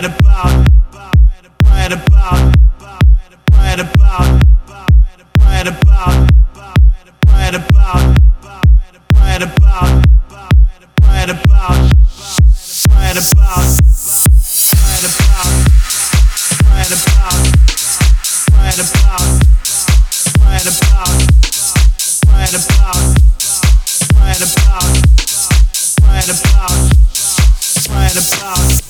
right about, right about, right about, right about, right about, right about, right about, right about. Right about, right about, right about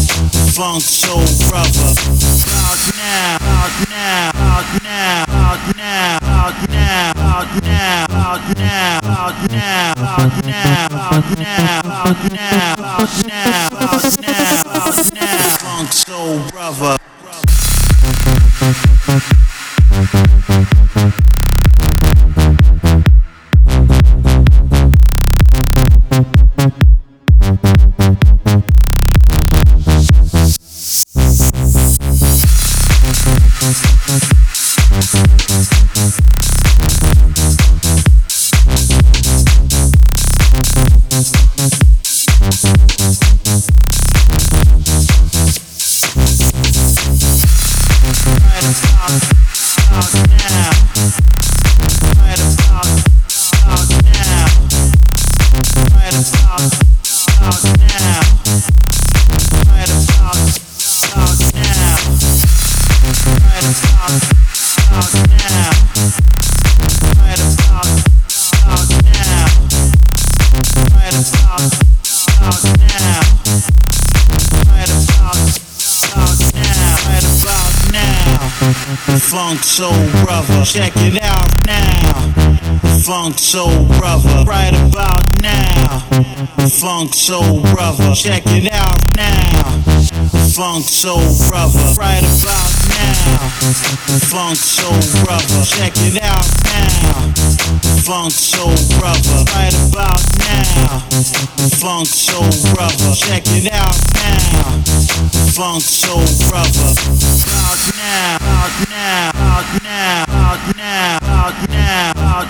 Funk soul brother, out now, out now, out now, out now, out now, out now, out now, out now, out now, out now, out now, out now, out now, out now, funk soul brother. Stop now. Funk soul brother, check it out now. Funk soul brother, right about now. Funk soul brother, check it out now. Funk soul brother, right about now. Funk soul brother, check it out now. Funk soul brother, right about now. Funk soul brother, check it out now. Funk soul brother,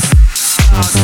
Stop.